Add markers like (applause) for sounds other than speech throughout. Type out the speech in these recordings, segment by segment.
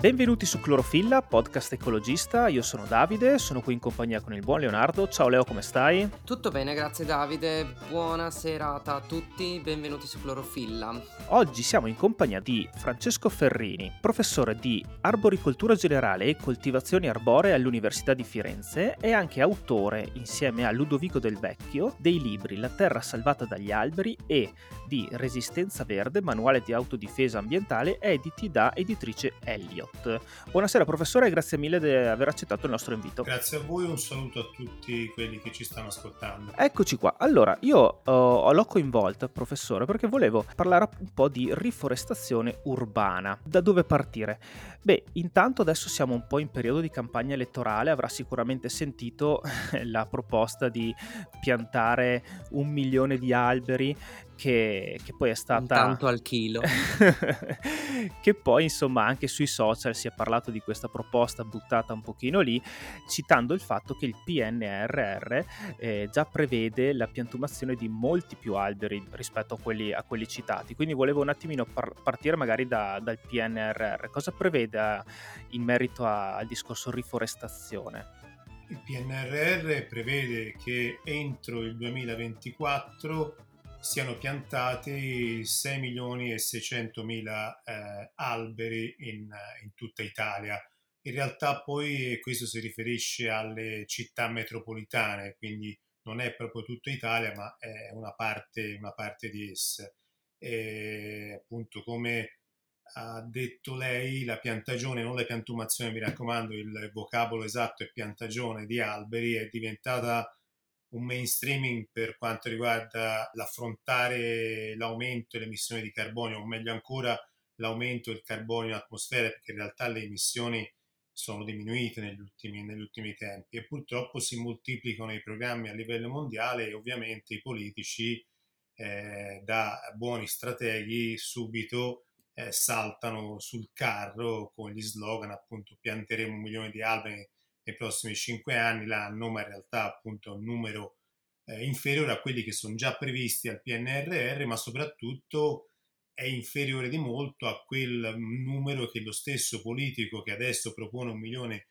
Benvenuti su Clorofilla, podcast ecologista. Io sono Davide, sono qui in compagnia con il buon Leonardo. Ciao Leo, come stai? Tutto bene, grazie Davide. Buona serata a tutti, benvenuti su Clorofilla. Oggi siamo in compagnia di Francesco Ferrini, professore di arboricoltura generale e coltivazioni arboree all'Università di Firenze e anche autore, insieme a Ludovico del Vecchio, dei libri La terra salvata dagli alberi e di Resistenza Verde, manuale di autodifesa ambientale, editi da editrice Elliot. Buonasera professore e grazie mille di aver accettato il nostro invito. Grazie a voi un saluto a tutti quelli che ci stanno ascoltando. Eccoci qua. Allora, io uh, l'ho coinvolta, professore, perché volevo parlare un po' di riforestazione urbana. Da dove partire? Beh, intanto adesso siamo un po' in periodo di campagna elettorale, avrà sicuramente sentito (laughs) la proposta di piantare un milione di alberi che, che, poi è stata... Tanto al chilo. (laughs) che poi insomma anche sui social si è parlato di questa proposta buttata un pochino lì, citando il fatto che il PNRR eh, già prevede la piantumazione di molti più alberi rispetto a quelli, a quelli citati. Quindi volevo un attimino par- partire magari da, dal PNRR. Cosa prevede in merito a, al discorso riforestazione? Il PNRR prevede che entro il 2024 siano piantati 6 milioni e 600 mila eh, alberi in, in, tutta Italia. In realtà poi questo si riferisce alle città metropolitane, quindi non è proprio tutta Italia, ma è una parte, una parte di esse. E appunto come ha detto lei, la piantagione, non la piantumazione, mi raccomando, il vocabolo esatto è piantagione di alberi, è diventata un mainstreaming per quanto riguarda l'affrontare l'aumento delle emissioni di carbonio, o meglio ancora l'aumento del carbonio in atmosfera, perché in realtà le emissioni sono diminuite negli ultimi, negli ultimi tempi e purtroppo si moltiplicano i programmi a livello mondiale e ovviamente i politici eh, da buoni strateghi subito eh, saltano sul carro con gli slogan appunto pianteremo un milione di alberi nei prossimi cinque anni l'anno, ma in realtà appunto è un numero eh, inferiore a quelli che sono già previsti al PNRR, ma soprattutto è inferiore di molto a quel numero che lo stesso politico che adesso propone un milione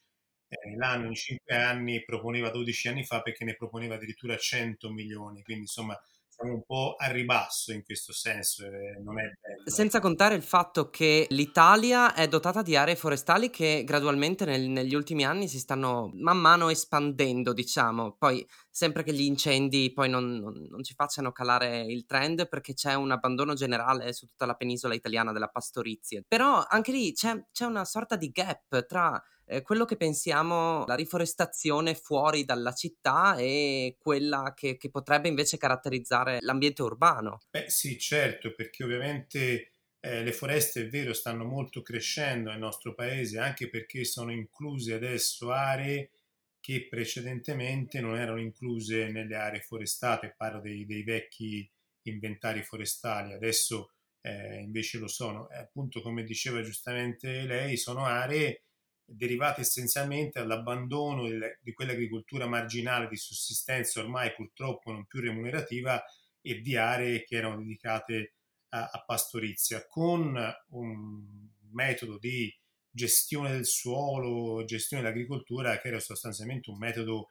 eh, l'anno in cinque anni proponeva 12 anni fa perché ne proponeva addirittura 100 milioni. Quindi insomma siamo un po' a ribasso in questo senso, eh, non è bello. Senza contare il fatto che l'Italia è dotata di aree forestali che gradualmente nel, negli ultimi anni si stanno man mano espandendo, diciamo. Poi sempre che gli incendi poi non, non, non ci facciano calare il trend perché c'è un abbandono generale su tutta la penisola italiana della pastorizia. Però anche lì c'è, c'è una sorta di gap tra eh, quello che pensiamo la riforestazione fuori dalla città e quella che, che potrebbe invece caratterizzare l'ambiente urbano. Beh sì, certo, perché ovviamente eh, le foreste, è vero, stanno molto crescendo nel nostro paese, anche perché sono incluse adesso aree che precedentemente non erano incluse nelle aree forestate, parlo dei, dei vecchi inventari forestali, adesso eh, invece lo sono. E appunto, come diceva giustamente lei, sono aree derivate essenzialmente dall'abbandono di quell'agricoltura marginale di sussistenza ormai purtroppo non più remunerativa e di aree che erano dedicate a, a pastorizia, con un metodo di gestione del suolo, gestione dell'agricoltura che era sostanzialmente un metodo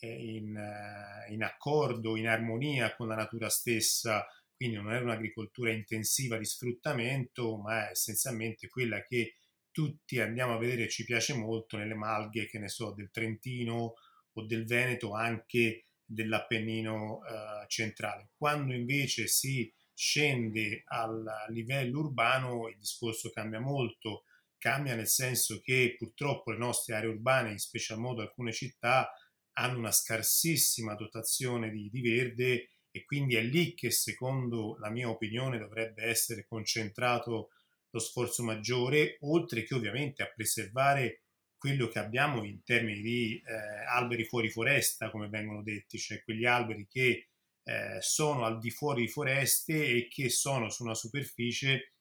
eh, in, eh, in accordo, in armonia con la natura stessa, quindi non era un'agricoltura intensiva di sfruttamento, ma essenzialmente quella che tutti andiamo a vedere e ci piace molto nelle malghe, che ne so, del Trentino o del Veneto, anche dell'Appennino eh, centrale. Quando invece si scende al livello urbano il discorso cambia molto, cambia nel senso che purtroppo le nostre aree urbane, in special modo alcune città, hanno una scarsissima dotazione di, di verde e quindi è lì che secondo la mia opinione dovrebbe essere concentrato lo sforzo maggiore, oltre che ovviamente a preservare quello che abbiamo in termini di eh, alberi fuori foresta, come vengono detti, cioè quegli alberi che eh, sono al di fuori di foreste e che sono su una superficie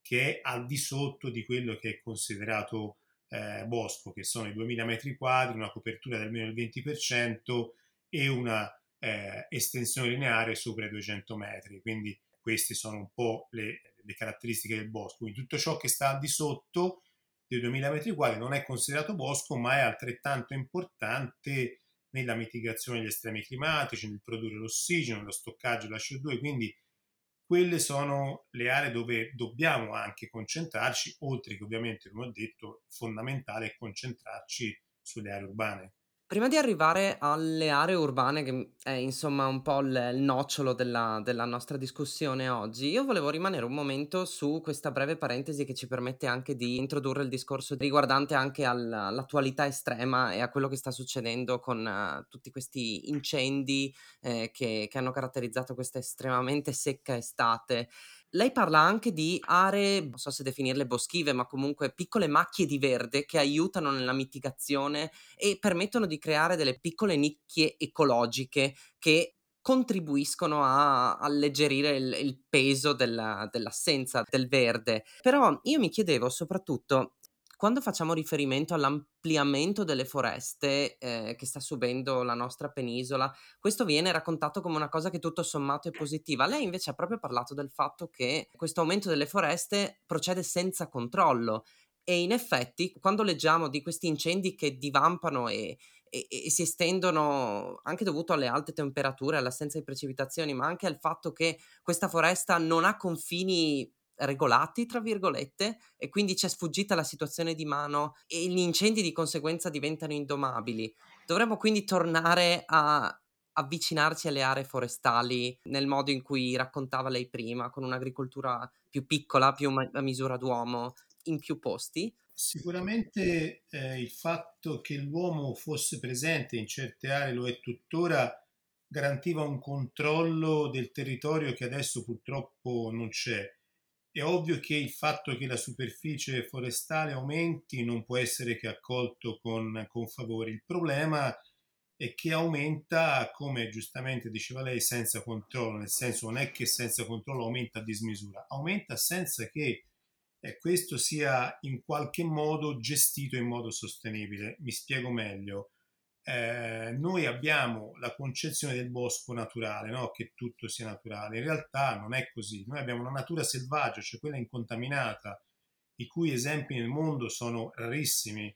che è al di sotto di quello che è considerato eh, bosco, che sono i 2000 metri quadri, una copertura di almeno il 20% e una eh, estensione lineare sopra i 200 metri. Quindi queste sono un po' le, le caratteristiche del bosco. Quindi tutto ciò che sta al di sotto dei 2000 metri quadri non è considerato bosco, ma è altrettanto importante nella mitigazione degli estremi climatici, nel produrre l'ossigeno, nello stoccaggio della CO2, quindi quelle sono le aree dove dobbiamo anche concentrarci, oltre che ovviamente, come ho detto, fondamentale concentrarci sulle aree urbane. Prima di arrivare alle aree urbane, che è insomma un po' il, nocciolo della, della nostra discussione oggi, io volevo rimanere un momento su questa breve parentesi che ci permette anche di introdurre il discorso riguardante anche alla, all'attualità estrema e a quello che sta succedendo con uh, tutti questi incendi eh, che, che hanno caratterizzato questa estremamente secca estate. Lei parla anche di aree, non so se definirle boschive, ma comunque piccole macchie di verde che aiutano nella mitigazione e permettono di creare delle piccole nicchie ecologiche che contribuiscono a alleggerire il, il peso della, dell'assenza del verde. Però io mi chiedevo soprattutto quando facciamo riferimento all'ampliamento delle foreste eh, che sta subendo la nostra penisola, questo viene raccontato come una cosa che tutto sommato è positiva. Lei invece ha proprio parlato del fatto che questo aumento delle foreste procede senza controllo e in effetti quando leggiamo di questi incendi che divampano e, e, e, si estendono anche dovuto alle alte temperature, all'assenza di precipitazioni, ma anche al fatto che questa foresta non ha confini regolati, tra virgolette, e quindi c'è sfuggita la situazione di mano e gli incendi di conseguenza diventano indomabili. Dovremmo quindi tornare a avvicinarci alle aree forestali nel modo in cui raccontava lei prima, con un'agricoltura più piccola, più a misura d'uomo, in più posti? Sicuramente eh, il fatto che l'uomo fosse presente in certe aree, lo è tuttora, garantiva un controllo del territorio che adesso purtroppo non c'è. È ovvio che il fatto che la superficie forestale aumenti non può essere che accolto con, con favore. Il problema è che aumenta, come giustamente diceva lei, senza controllo, nel senso non è che senza controllo aumenta a dismisura, aumenta senza che eh, questo sia in qualche modo gestito in modo sostenibile. Mi spiego meglio eh, noi abbiamo la concezione del bosco naturale, no? che tutto sia naturale. In realtà non è così. Noi abbiamo una natura selvaggia, cioè quella incontaminata, i cui esempi nel mondo sono rarissimi.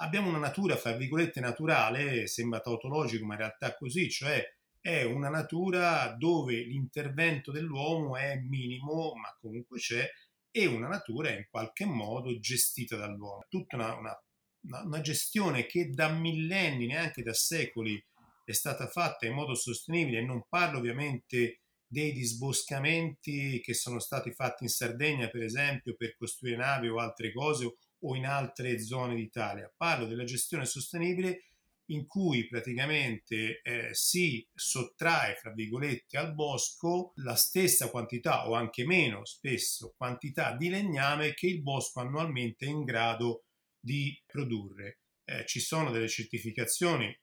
Abbiamo una natura, fra virgolette, naturale, sembra tautologico, ma in realtà è così, cioè è una natura dove l'intervento dell'uomo è minimo, ma comunque c'è, e una natura in qualche modo gestita dall'uomo. Tutta una, una una gestione che da millenni, neanche da secoli, è stata fatta in modo sostenibile. Non parlo ovviamente dei disboscamenti che sono stati fatti in Sardegna, per esempio, per costruire navi o altre cose, o in altre zone d'Italia. Parlo della gestione sostenibile in cui praticamente eh, si sottrae, fra virgolette, al bosco la stessa quantità o anche meno spesso quantità di legname che il bosco annualmente è in grado di produrre. Eh, ci sono delle certificazioni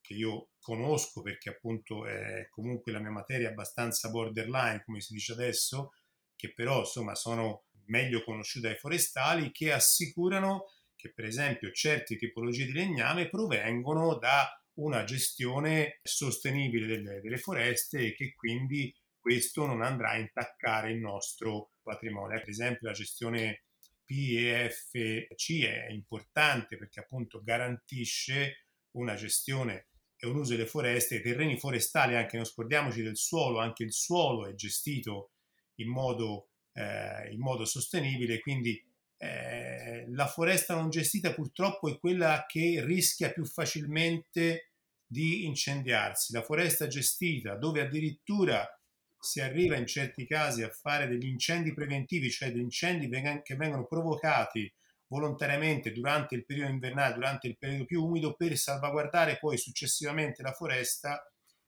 che io conosco perché appunto è comunque la mia materia abbastanza borderline, come si dice adesso, che però insomma sono meglio conosciute dai forestali, che assicurano che per esempio certe tipologie di legname provengono da una gestione sostenibile delle, delle foreste e che quindi questo non andrà a intaccare il nostro patrimonio. Per esempio la gestione PEFC è importante perché appunto garantisce una gestione e un uso delle foreste, i terreni forestali, anche non scordiamoci del suolo, anche il suolo è gestito in modo, eh, in modo sostenibile, quindi eh, la foresta non gestita purtroppo è quella che rischia più facilmente di incendiarsi. La foresta gestita, dove addirittura si arriva in certi casi a fare degli incendi preventivi, cioè degli incendi che vengono provocati volontariamente durante il periodo invernale, durante il periodo più umido, per salvaguardare poi successivamente la foresta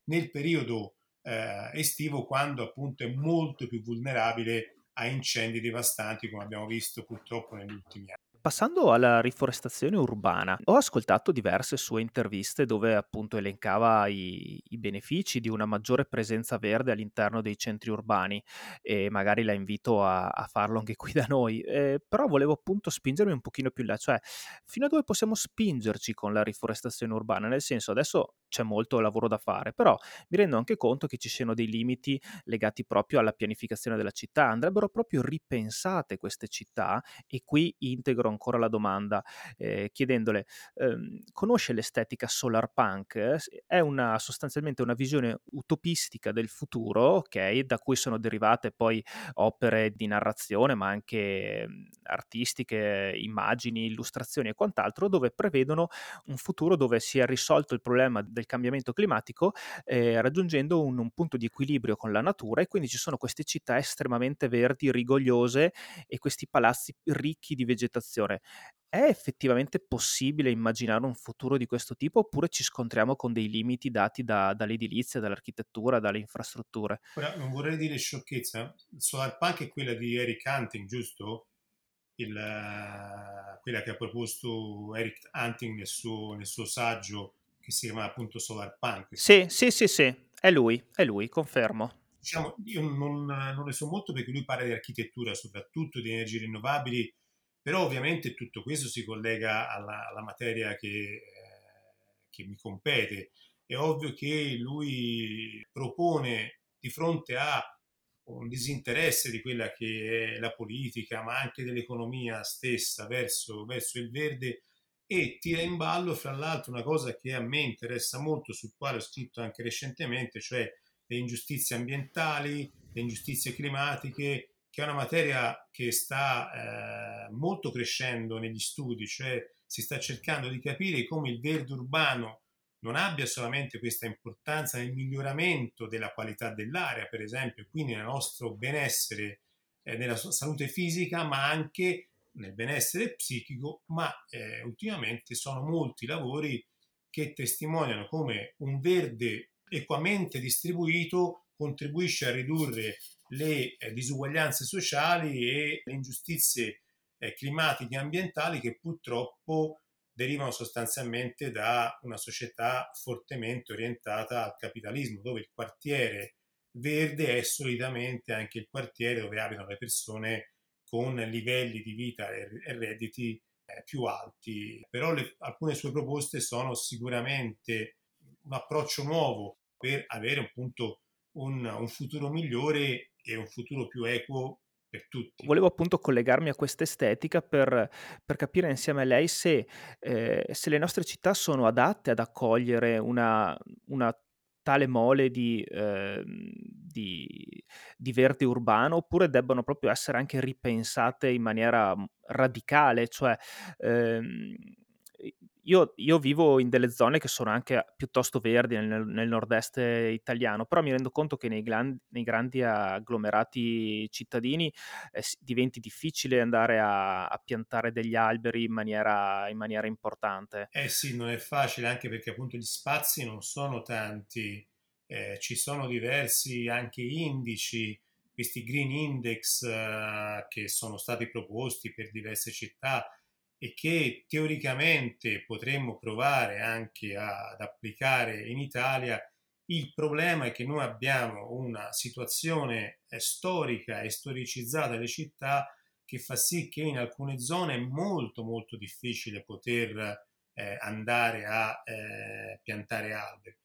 nel periodo eh, estivo, quando appunto è molto più vulnerabile a incendi devastanti, come abbiamo visto purtroppo negli ultimi anni. Passando alla riforestazione urbana, ho ascoltato diverse sue interviste dove appunto elencava i, i benefici di una maggiore presenza verde all'interno dei centri urbani e magari la invito a, a farlo anche qui da noi, eh, però volevo appunto spingermi un pochino più in là, cioè fino a dove possiamo spingerci con la riforestazione urbana, nel senso adesso c'è molto lavoro da fare, però mi rendo anche conto che ci siano dei limiti legati proprio alla pianificazione della città, andrebbero proprio ripensate queste città e qui integro ancora la domanda eh, chiedendole, ehm, conosce l'estetica solar punk? È una, sostanzialmente una visione utopistica del futuro, ok, da cui sono derivate poi opere di narrazione, ma anche mh, artistiche, immagini, illustrazioni e quant'altro, dove prevedono un futuro dove si è risolto il problema del cambiamento climatico eh, raggiungendo un, un punto di equilibrio con la natura e quindi ci sono queste città estremamente verdi, rigogliose e questi palazzi ricchi di vegetazione. È effettivamente possibile immaginare un futuro di questo tipo oppure ci scontriamo con dei limiti dati da, dall'edilizia, dall'architettura, dalle infrastrutture? Ora, non vorrei dire sciocchezza, Solar Punk è quella di Eric Hunting, giusto? Il, uh, quella che ha proposto Eric Hunting nel suo, nel suo saggio che si chiama appunto Solar Punk. Sì, sì, sì, sì, è lui, è lui, confermo. Diciamo, io non, non ne so molto perché lui parla di architettura, soprattutto di energie rinnovabili, però ovviamente tutto questo si collega alla, alla materia che, eh, che mi compete. È ovvio che lui propone di fronte a un disinteresse di quella che è la politica, ma anche dell'economia stessa verso, verso il verde, e tira in ballo, fra l'altro, una cosa che a me interessa molto, sul quale ho scritto anche recentemente, cioè le ingiustizie ambientali, le ingiustizie climatiche, che è una materia che sta eh, molto crescendo negli studi, cioè si sta cercando di capire come il verde urbano non abbia solamente questa importanza nel miglioramento della qualità dell'aria, per esempio, quindi nel nostro benessere, eh, nella salute fisica, ma anche nel benessere psichico, ma eh, ultimamente sono molti lavori che testimoniano come un verde equamente distribuito contribuisce a ridurre le eh, disuguaglianze sociali e le ingiustizie eh, climatiche e ambientali che purtroppo derivano sostanzialmente da una società fortemente orientata al capitalismo, dove il quartiere verde è solitamente anche il quartiere dove abitano le persone con livelli di vita e redditi eh, più alti. Però le, alcune sue proposte sono sicuramente un approccio nuovo per avere appunto un, un futuro migliore e un futuro più equo per tutti. Volevo appunto collegarmi a questa estetica per, per capire insieme a lei se, eh, se, le nostre città sono adatte ad accogliere una, una tale mole di, eh, di, di, verde urbano oppure debbono proprio essere anche ripensate in maniera mhmm, radicale, cioè ehm, io, io, vivo in delle zone che sono anche piuttosto verdi nel, nel nord-est italiano, però mi rendo conto che nei, gran, nei grandi agglomerati cittadini eh, diventi difficile andare a, a, piantare degli alberi in maniera, in maniera importante. Eh sì, non è facile anche perché appunto gli spazi non sono tanti, eh, ci sono diversi anche indici, questi green index eh, che sono stati proposti per diverse città e che teoricamente potremmo provare anche ad applicare in Italia, il problema è che noi abbiamo una situazione eh, storica e storicizzata delle città che fa sì che in alcune zone è molto molto difficile poter eh, andare a eh, piantare alberi.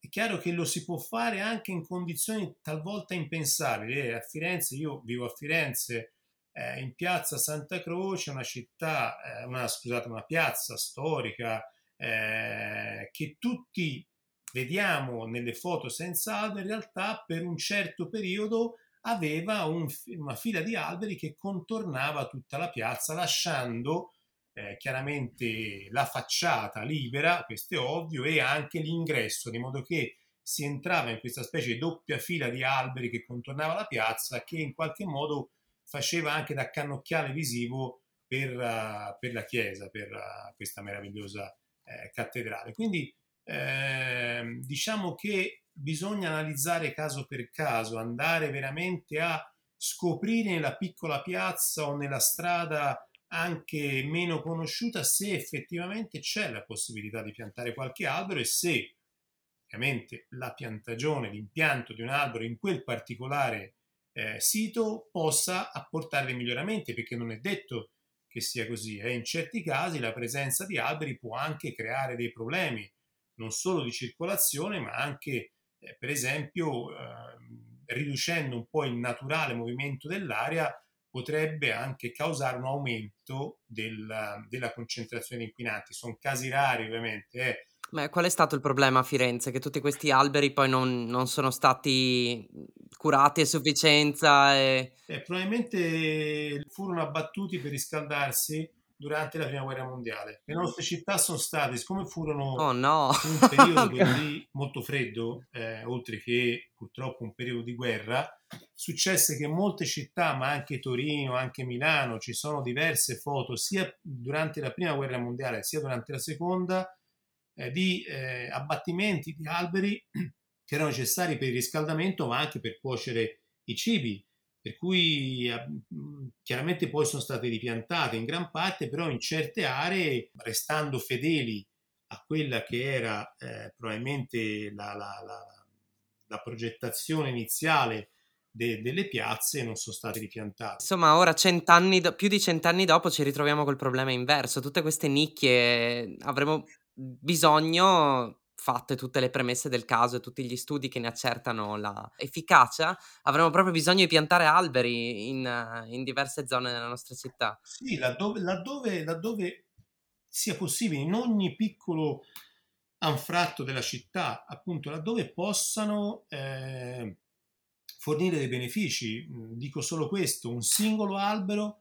È chiaro che lo si può fare anche in condizioni talvolta impensabili. Eh, a Firenze, io vivo a Firenze, eh, in piazza Santa Croce, una città, eh, una, scusate, una piazza storica eh, che tutti vediamo nelle foto senza alberi, in realtà per un certo periodo aveva un, una fila di alberi che contornava tutta la piazza, lasciando eh, chiaramente la facciata libera, questo è ovvio, e anche l'ingresso, di modo che si entrava in questa specie di doppia fila di alberi che contornava la piazza, che in qualche modo faceva anche da cannocchiale visivo per, uh, per la chiesa, per uh, questa meravigliosa eh, cattedrale. Quindi eh, diciamo che bisogna analizzare caso per caso, andare veramente a scoprire nella piccola piazza o nella strada anche meno conosciuta se effettivamente c'è la possibilità di piantare qualche albero e se ovviamente la piantagione, l'impianto di un albero in quel particolare eh, sito possa apportare dei miglioramenti, perché non è detto che sia così. Eh. In certi casi la presenza di alberi può anche creare dei problemi, non solo di circolazione, ma anche, eh, per esempio, ehm, riducendo un po' il naturale movimento dell'aria, potrebbe anche causare un aumento della, della concentrazione di inquinanti. Sono casi rari ovviamente. Ma qual è stato il problema a Firenze? Che tutti questi alberi poi non, non sono stati curati a sufficienza? E... Eh, probabilmente furono abbattuti per riscaldarsi durante la prima guerra mondiale. Le nostre città sono state, siccome furono oh no. un periodo (laughs) così molto freddo, eh, oltre che purtroppo un periodo di guerra, successe che molte città, ma anche Torino, anche Milano, ci sono diverse foto sia durante la prima guerra mondiale sia durante la seconda eh, di eh, abbattimenti di alberi (clears throat) che erano necessari per il riscaldamento, ma anche per cuocere i cibi per cui chiaramente poi sono state ripiantate in gran parte, però in certe aree, restando fedeli a quella che era eh, probabilmente la, la, la, la, progettazione iniziale de, delle piazze, non sono state ripiantate. Insomma, ora do- più di cent'anni dopo ci ritroviamo col problema inverso, tutte queste nicchie avremo bisogno fatte tutte le premesse del caso e tutti gli studi che ne accertano l'efficacia, avremo proprio bisogno di piantare alberi in, in diverse zone della nostra città. Sì, laddove, laddove, laddove sia possibile, in ogni piccolo anfratto della città, appunto, laddove possano eh, fornire dei benefici. Dico solo questo, un singolo albero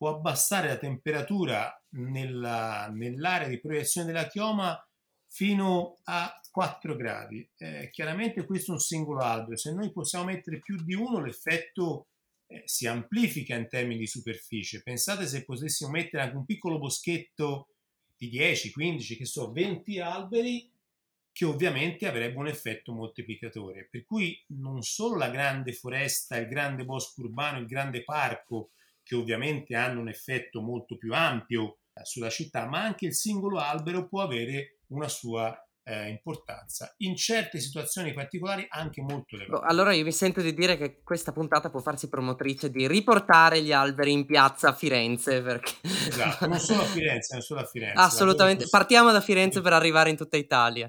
può abbassare la temperatura nella, nell'area di proiezione della chioma fino a 4 gradi. Eh, chiaramente questo è un singolo albero, se noi possiamo mettere più di uno l'effetto eh, si amplifica in termini di superficie. Pensate se potessimo mettere anche un piccolo boschetto di 10, 15, che so, 20 alberi, che ovviamente avrebbe un effetto moltiplicatore. Per cui non solo la grande foresta, il grande bosco urbano, il grande parco, che ovviamente hanno un effetto molto più ampio eh, sulla città, ma anche il singolo albero può avere una sua eh, importanza, in certe situazioni particolari anche molto elevata. Allora io mi sento di dire che questa puntata può farsi promotrice di riportare gli alberi in piazza a Firenze. Perché... Esatto, non solo a Firenze, non solo a Firenze. (laughs) Assolutamente, partiamo da Firenze per arrivare in tutta Italia.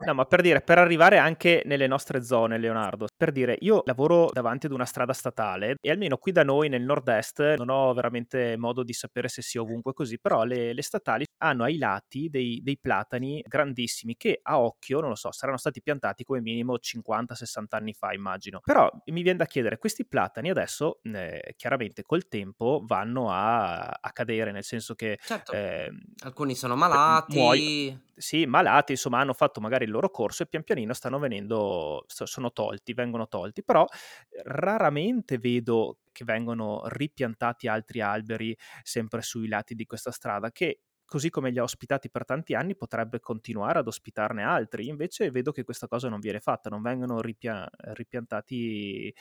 No, ma per dire, per arrivare anche nelle nostre zone, Leonardo, per dire, io lavoro davanti ad una strada statale e almeno qui da noi nel nord-est non ho veramente modo di sapere se sia ovunque così, però le, le statali hanno ai lati dei, dei, platani grandissimi che a occhio, non lo so, saranno stati piantati come minimo 50-60 anni fa, immagino. Però mi viene da chiedere, questi platani adesso eh, chiaramente col tempo vanno a, a, cadere, nel senso che... Certo, eh, alcuni sono malati. Muoiono sì, malati, insomma, hanno fatto magari il loro corso e pian pianino stanno venendo, sono tolti, vengono tolti, però raramente vedo che vengono ripiantati altri alberi sempre sui lati di questa strada, che così come li ha ospitati per tanti anni, potrebbe continuare ad ospitarne altri. Invece vedo che questa cosa non viene fatta, non vengono ripia- ripiantati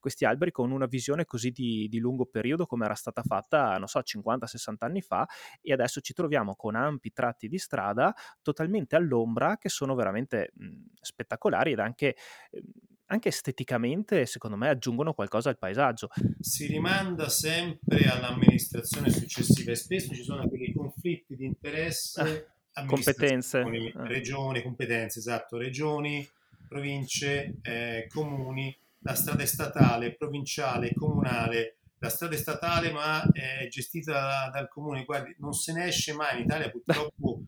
questi alberi con una visione così di, di lungo periodo come era stata fatta, non so, 50-60 anni fa e adesso ci troviamo con ampi tratti di strada totalmente all'ombra che sono veramente mh, spettacolari ed anche... Mh, anche esteticamente, secondo me, aggiungono qualcosa al paesaggio. Si rimanda sempre all'amministrazione successiva e spesso ci sono dei conflitti di interesse. Ah, competenze. Ah. Regioni, competenze, esatto, regioni, province, eh, comuni, la strada è statale, provinciale, comunale, la strada è statale ma è gestita dal comune, guardi, non se ne esce mai in Italia (laughs) purtroppo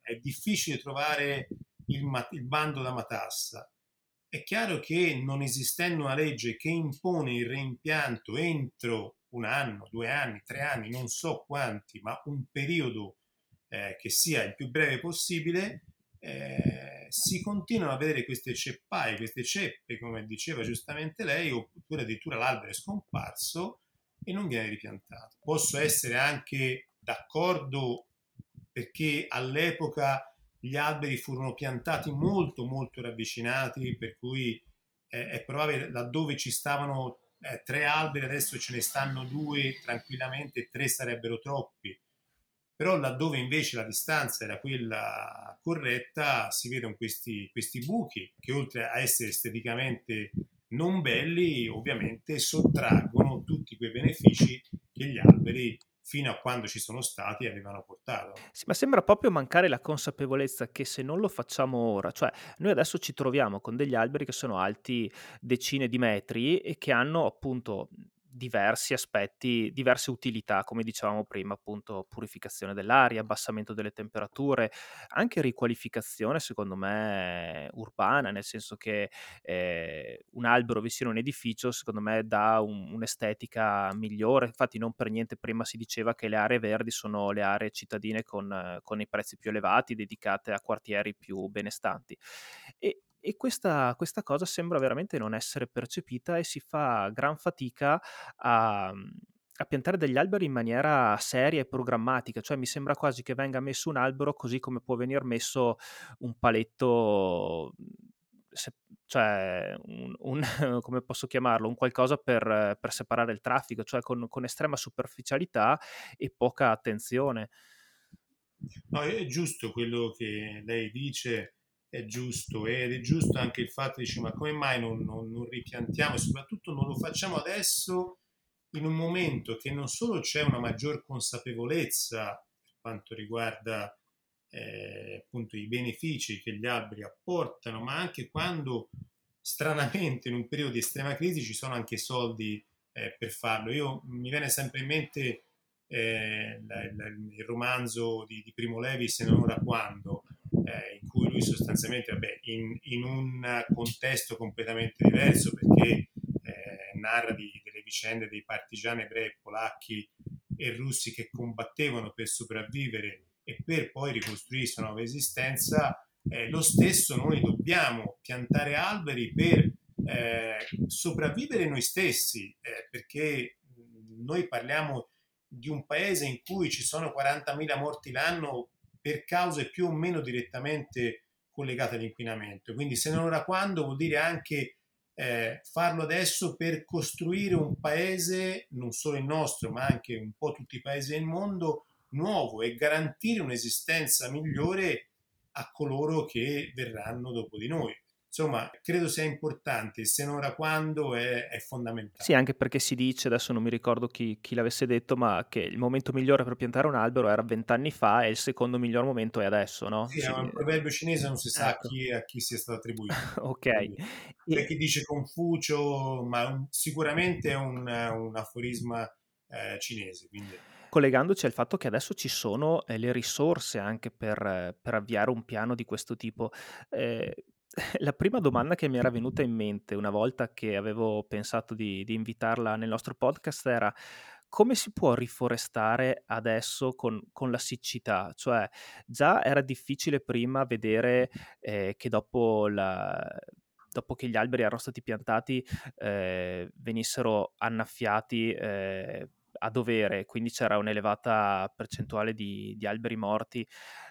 è difficile trovare il, il bando da matassa è chiaro che non esistendo una legge che impone il reimpianto entro un anno, due anni, tre anni, non so quanti, ma un periodo eh, che sia il più breve possibile, eh, si continuano a vedere queste ceppaie, queste ceppe, come diceva giustamente lei, oppure addirittura l'albero è scomparso e non viene ripiantato. Posso essere anche d'accordo perché all'epoca gli alberi furono piantati molto molto ravvicinati, per cui eh, è probabile laddove ci stavano eh, tre alberi, adesso ce ne stanno due tranquillamente, tre sarebbero troppi. Però laddove invece la distanza era quella corretta, si vedono questi, questi buchi che oltre a essere esteticamente non belli, ovviamente sottraggono tutti quei benefici che gli alberi fino a quando ci sono stati avevano portato. Sì, ma sembra proprio mancare la consapevolezza che se non lo facciamo ora, cioè noi adesso ci troviamo con degli alberi che sono alti decine di metri e che hanno appunto diversi aspetti, diverse utilità, come dicevamo prima, appunto purificazione dell'aria, abbassamento delle temperature, anche riqualificazione, secondo me, urbana, nel senso che eh, un albero vicino a un edificio, secondo me, dà un, un'estetica migliore. Infatti, non per niente prima si diceva che le aree verdi sono le aree cittadine con, con i prezzi più elevati, dedicate a quartieri più benestanti. E, e questa, questa, cosa sembra veramente non essere percepita e si fa gran fatica a, a, piantare degli alberi in maniera seria e programmatica, cioè mi sembra quasi che venga messo un albero così come può venire messo un paletto, se, cioè un, un, (laughs) come posso chiamarlo, un qualcosa per, per separare il traffico, cioè con, con estrema superficialità e poca attenzione. No, è giusto quello che lei dice è giusto ed è giusto anche il fatto di dire ma come mai non, non, non ripiantiamo soprattutto non lo facciamo adesso in un momento che non solo c'è una maggior consapevolezza per quanto riguarda eh, appunto i benefici che gli alberi apportano, ma anche quando stranamente in un periodo di estrema crisi ci sono anche soldi eh, per farlo. Io mi viene sempre in mente eh, la, la, il romanzo di, di Primo Levi, Se non ora quando, eh, lui sostanzialmente, vabbè, in, in, un contesto completamente diverso, perché eh, narra di, delle vicende dei partigiani ebrei, polacchi e russi che combattevano per sopravvivere e per poi ricostruirsi una nuova esistenza, eh, lo stesso noi dobbiamo piantare alberi per eh, sopravvivere noi stessi, eh, perché noi parliamo di un paese in cui ci sono 40.000 morti l'anno per cause più o meno direttamente collegate all'inquinamento. Quindi se non ora quando vuol dire anche eh, farlo adesso per costruire un paese, non solo il nostro, ma anche un po' tutti i paesi del mondo, nuovo e garantire un'esistenza migliore a coloro che verranno dopo di noi insomma, credo sia importante, se non ora quando è, è, fondamentale. Sì, anche perché si dice, adesso non mi ricordo chi, chi, l'avesse detto, ma che il momento migliore per piantare un albero era vent'anni fa e il secondo miglior momento è adesso, no? Sì, sì. è un proverbio cinese, non si sa ecco. chi, a chi sia stato attribuito. (laughs) ok. C'è chi dice Confucio, ma un, sicuramente è un, un aforisma eh, cinese, quindi collegandoci al fatto che adesso ci sono eh, le risorse anche per, per, avviare un piano di questo tipo. Eh, (laughs) la prima domanda che mi era venuta in mente una volta che avevo pensato di, di invitarla nel nostro podcast era come si può riforestare adesso con, con, la siccità? Cioè, già era difficile prima vedere eh, che dopo, la, dopo, che gli alberi erano stati piantati eh, venissero annaffiati eh, a dovere, quindi c'era un'elevata percentuale di, di alberi morti.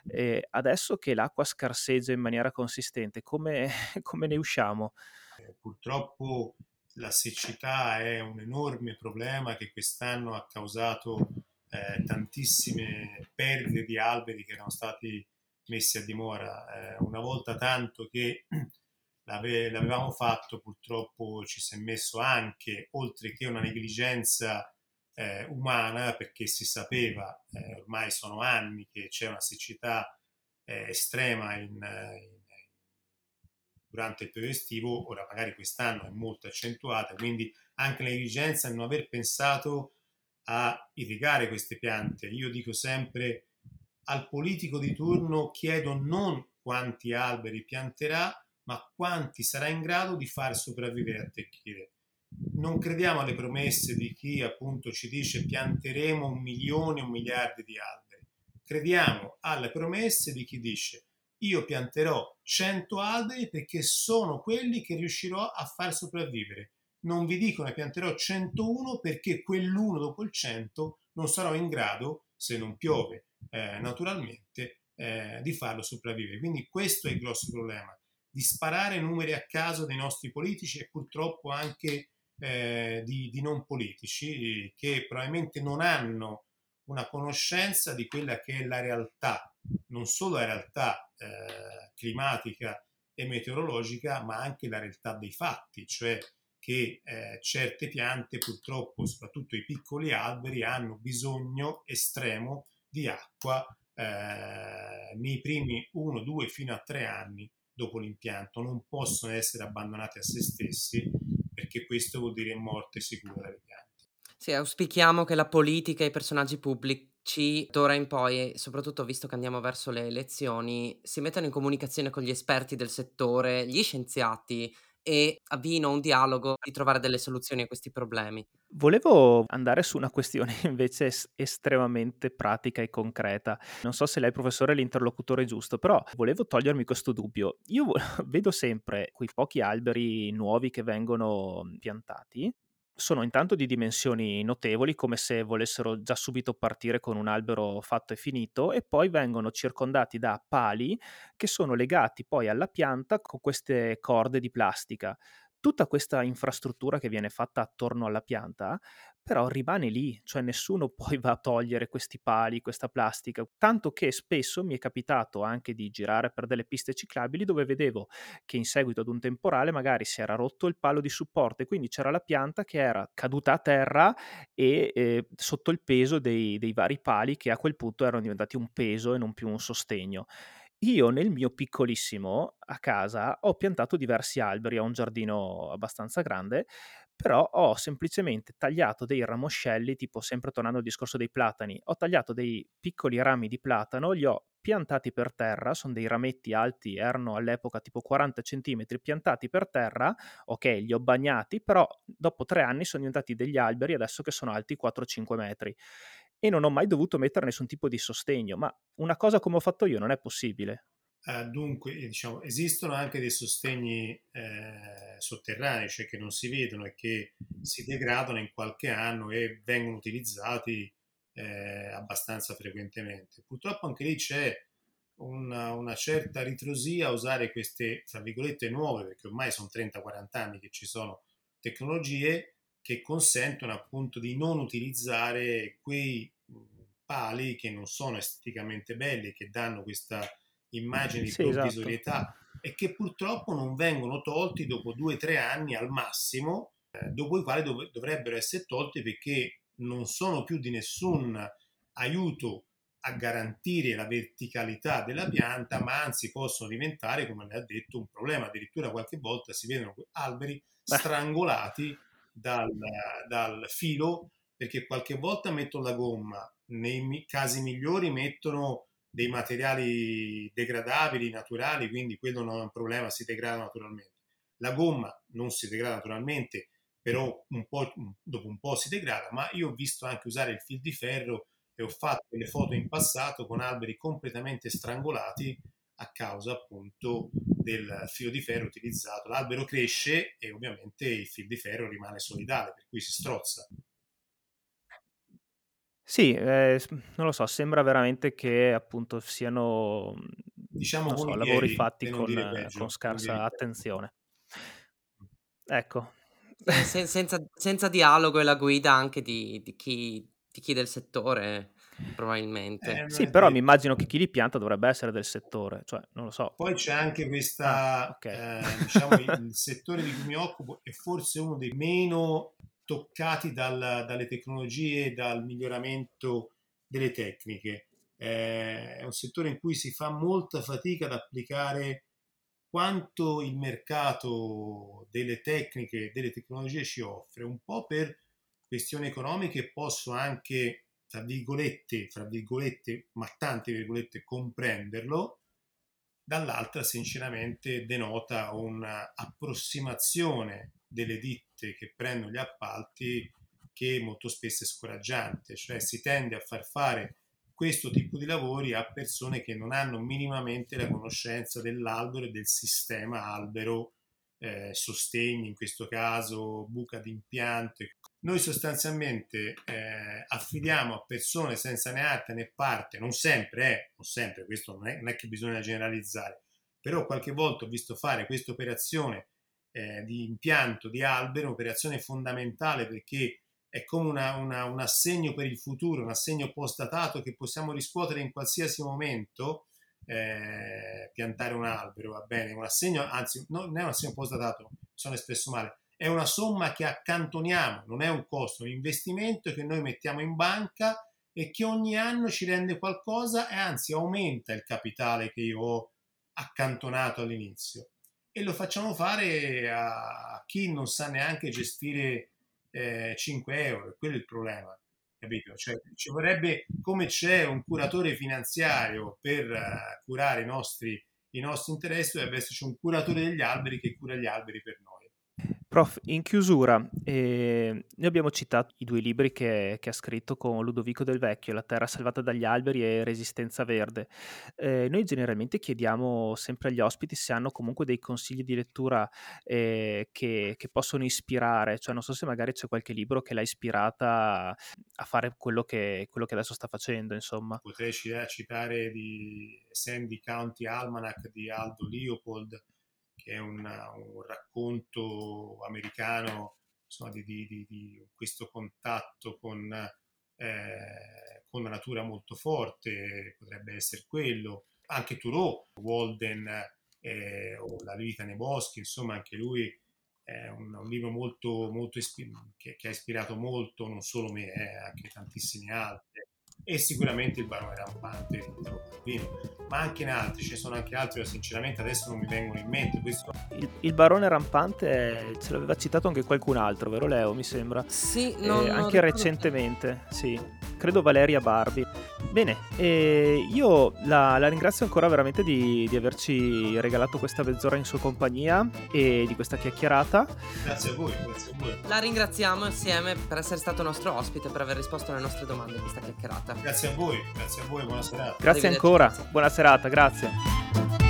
E adesso che l'acqua scarseggia in maniera consistente, come, (laughs) come ne usciamo? Eh, purtroppo la siccità è un enorme problema che quest'anno ha causato eh, tantissime perdite di alberi che erano stati messi a dimora. Eh, una volta tanto che (clears throat) l'ave- l'avevamo fatto, purtroppo ci si è messo anche, oltre che una negligenza eh, umana perché si sapeva, eh, ormai sono anni che c'è una siccità eh, estrema in, in, durante il periodo estivo, ora magari quest'anno è molto accentuata, quindi anche la negligenza di non aver pensato a irrigare queste piante. Io dico sempre al politico di turno chiedo non quanti alberi pianterà, ma quanti sarà in grado di far sopravvivere a attecchire non crediamo alle promesse di chi appunto ci dice pianteremo un milione, un miliardo di alberi. Crediamo alle promesse di chi dice io pianterò 100 alberi perché sono quelli che riuscirò a far sopravvivere. Non vi dico ne pianterò 101 perché quell'uno dopo il 100 non sarò in grado, se non piove eh, naturalmente, eh, di farlo sopravvivere. Quindi questo è il grosso problema, di sparare numeri a caso dei nostri politici e purtroppo anche eh, di, di, non politici che probabilmente non hanno una conoscenza di quella che è la realtà, non solo la realtà eh, climatica e meteorologica, ma anche la realtà dei fatti, cioè che eh, certe piante purtroppo, soprattutto i piccoli alberi, hanno bisogno estremo di acqua eh, nei primi 1, 2 fino a 3 anni dopo l'impianto, non possono essere abbandonati a se stessi perché questo vuol dire morte sicura delle piante. Sì, auspichiamo che la politica e i personaggi pubblici d'ora in poi, soprattutto visto che andiamo verso le elezioni, si mettano in comunicazione con gli esperti del settore, gli scienziati e avviino un dialogo di trovare delle soluzioni a questi problemi. Volevo andare su una questione (laughs) invece es- estremamente pratica e concreta. Non so se lei, professore, è l'interlocutore giusto, però volevo togliermi questo dubbio. Io (laughs) vedo sempre quei pochi alberi nuovi che vengono piantati sono intanto di dimensioni notevoli, come se volessero già subito partire con un albero fatto e finito, e poi vengono circondati da pali che sono legati poi alla pianta con queste corde di plastica. Tutta questa infrastruttura che viene fatta attorno alla pianta però rimane lì, cioè nessuno (laughs) poi va a togliere questi pali, questa plastica, tanto che spesso mi è capitato anche di girare per delle piste ciclabili dove vedevo che in seguito ad un temporale magari si era rotto il palo di supporto e quindi c'era la pianta che era caduta a terra e eh, sotto il peso dei, dei vari pali che a quel punto erano diventati un peso e non più un sostegno. Io nel mio piccolissimo a casa ho piantato diversi alberi, ho un giardino abbastanza grande però ho semplicemente tagliato dei ramoscelli, tipo sempre tornando al discorso dei platani, ho tagliato dei piccoli rami di platano, li ho piantati per terra, sono dei rametti alti, erano all'epoca tipo 40 cm piantati per terra, ok, li ho bagnati, però dopo tre anni sono diventati degli alberi adesso che sono alti 4-5 metri e non ho mai dovuto mettere nessun tipo di sostegno, ma una cosa come ho fatto io non è possibile. Uh, dunque, diciamo, esistono anche dei sostegni eh, sotterranei, cioè che non si vedono e che si degradano in qualche anno e vengono utilizzati eh, abbastanza frequentemente. Purtroppo anche lì c'è una, una, certa ritrosia a usare queste, tra virgolette, nuove, perché ormai sono 30-40 anni che ci sono tecnologie che consentono appunto di non utilizzare quei pali che non sono esteticamente belli, che danno questa immagini sì, di provvisorietà esatto. e che purtroppo non vengono tolti dopo due o tre anni al massimo, eh, dopo i quali dov- dovrebbero essere tolti perché non sono più di nessun aiuto a garantire la verticalità della pianta, ma anzi possono diventare, come lei ha detto, un problema. Addirittura qualche volta si vedono alberi strangolati dal, dal filo perché qualche volta mettono la gomma, nei casi migliori mettono dei materiali degradabili, naturali, quindi quello non è un problema, si degrada naturalmente. La gomma non si degrada naturalmente, però un po', dopo un po' si degrada, ma io ho visto anche usare il fil di ferro e ho fatto delle foto in passato con alberi completamente strangolati a causa appunto del filo di ferro utilizzato. L'albero cresce e ovviamente il fil di ferro rimane solidale, per cui si strozza. Sì, ehm, non lo so, sembra veramente che appunto siano, Diciamo non so, lavori fatti per non con dire peggio, con per non dire scarsa peggio. attenzione. Ecco. Se se senza senza dialogo e la guida anche di di chi di chi del settore, probabilmente. Eh, non Sì, è però mi detto. immagino che chi li pianta dovrebbe essere del settore, cioè non lo so. Poi c'è anche Ah, questa, okay. eh, diciamo, il (laughs) settore di cui mi occupo è forse uno dei meno toccati dal- dalle tecnologie dal miglioramento delle tecniche. Eh, è un settore in cui si fa molta fatica ad applicare quanto il mercato delle tecniche delle tecnologie ci offre, un po' per questioni economiche posso anche, tra virgolette, tra virgolette, ma tante virgolette, comprenderlo, dall'altra sinceramente denota un'approssimazione delle ditte che prendono gli appalti che molto spesso è scoraggiante, cioè si tende a far fare questo tipo di lavori a persone che non hanno minimamente la conoscenza dell'albero e del sistema albero, eh, sostegni in questo caso, buca d'impianto. Noi sostanzialmente eh, affidiamo a persone senza né arte né parte, non sempre, eh, non sempre, questo non è, non è che bisogna generalizzare, però qualche volta ho visto fare questa operazione eh, di impianto di albero, un'operazione fondamentale perché è come una, una, un assegno per il futuro, un assegno postatato che possiamo riscuotere in qualsiasi momento, eh, piantare un albero, va bene, un assegno, anzi non è un assegno postatato, sono espresso male, è una somma che accantoniamo, non è un costo, è un investimento che noi mettiamo in banca e che ogni anno ci rende qualcosa e anzi aumenta il capitale che io ho accantonato all'inizio e lo facciamo fare a chi non sa neanche gestire eh, 5 euro, quello è il problema. Capito? Cioè, ci vorrebbe, come c'è un curatore finanziario per uh, curare i nostri, i nostri interessi, dovrebbe esserci un curatore degli alberi che cura gli alberi per noi. Prof, in chiusura, eh, noi abbiamo citato i due libri che, che, ha scritto con Ludovico Del Vecchio, La terra salvata dagli alberi e Resistenza verde. Eh, noi generalmente chiediamo sempre agli ospiti se hanno comunque dei consigli di lettura eh, che, che, possono ispirare, cioè non so se magari c'è qualche libro che l'ha ispirata a fare quello che, quello che adesso sta facendo, insomma. Potrei citare di Sandy County Almanac di Aldo Leopold, che è un, un racconto americano insomma, di, di, di, questo contatto con, eh, con, una natura molto forte, potrebbe essere quello. Anche Thoreau, Walden eh, o La vita nei boschi, insomma anche lui è un, un libro molto, molto ispi- che, che, ha ispirato molto, non solo me, eh, anche tantissimi altri e sicuramente il barone rampante di Italo Calvino, ma anche in altri, ce ne sono anche altri, ma sinceramente adesso non mi vengono in mente. Questo... Il, il, barone rampante ce l'aveva citato anche qualcun altro, vero Leo? Mi sembra. Sì, non, eh, anche non recentemente, sì. Credo Valeria Barbi. Bene, eh, io la, la, ringrazio ancora veramente di, di, averci regalato questa mezz'ora in sua compagnia e di questa chiacchierata. Grazie a voi, grazie a voi. La ringraziamo insieme per essere stato nostro ospite, per aver risposto alle nostre domande in questa chiacchierata. Grazie a voi, grazie a voi, buona serata. Grazie ancora, buona serata, grazie.